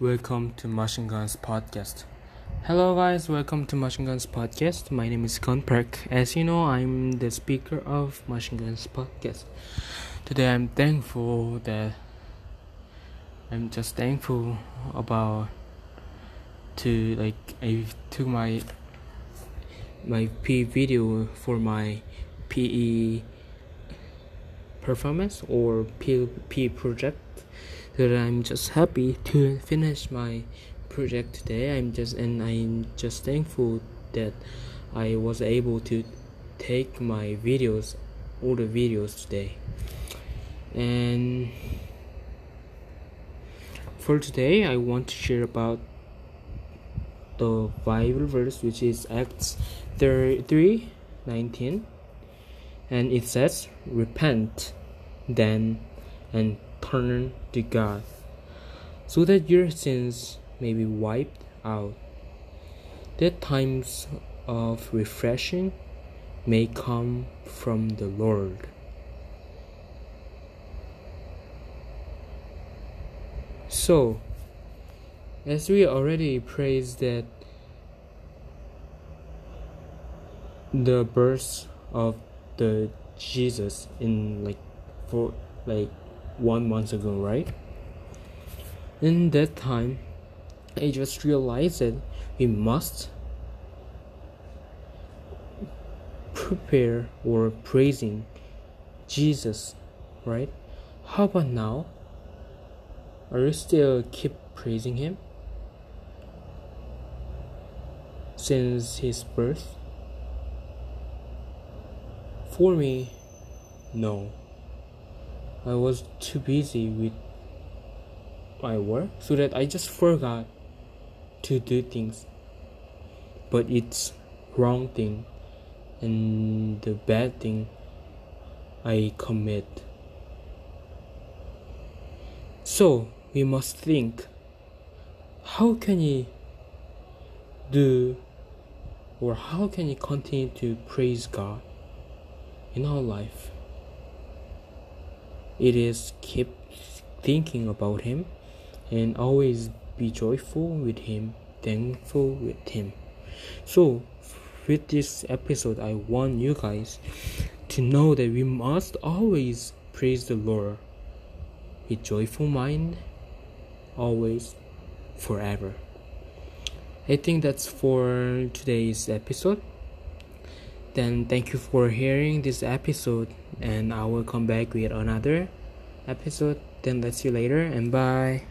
Welcome to Machine Guns Podcast. Hello, guys. Welcome to Machine Guns Podcast. My name is Con Park. As you know, I'm the speaker of Machine Guns Podcast. Today, I'm thankful that I'm just thankful about to like I took my my P video for my PE performance or P, P project that I'm just happy to finish my project today. I'm just and I'm just thankful that I was able to take my videos, all the videos today. And for today, I want to share about the Bible verse, which is Acts 33 19, and it says, Repent then and turn to God, so that your sins may be wiped out, that times of refreshing may come from the Lord. So, as we already praised that the birth of the Jesus in like for like one month ago, right? In that time, I just realized that we must prepare or praising Jesus, right? How about now? Are you still keep praising him since his birth? For me, no. I was too busy with my work so that I just forgot to do things. But it's wrong thing and the bad thing I commit. So we must think how can he do or how can he continue to praise God in our life? It is keep thinking about Him and always be joyful with Him, thankful with Him. So, with this episode, I want you guys to know that we must always praise the Lord with joyful mind, always, forever. I think that's for today's episode. Then thank you for hearing this episode and I will come back with another episode. Then let's see you later and bye.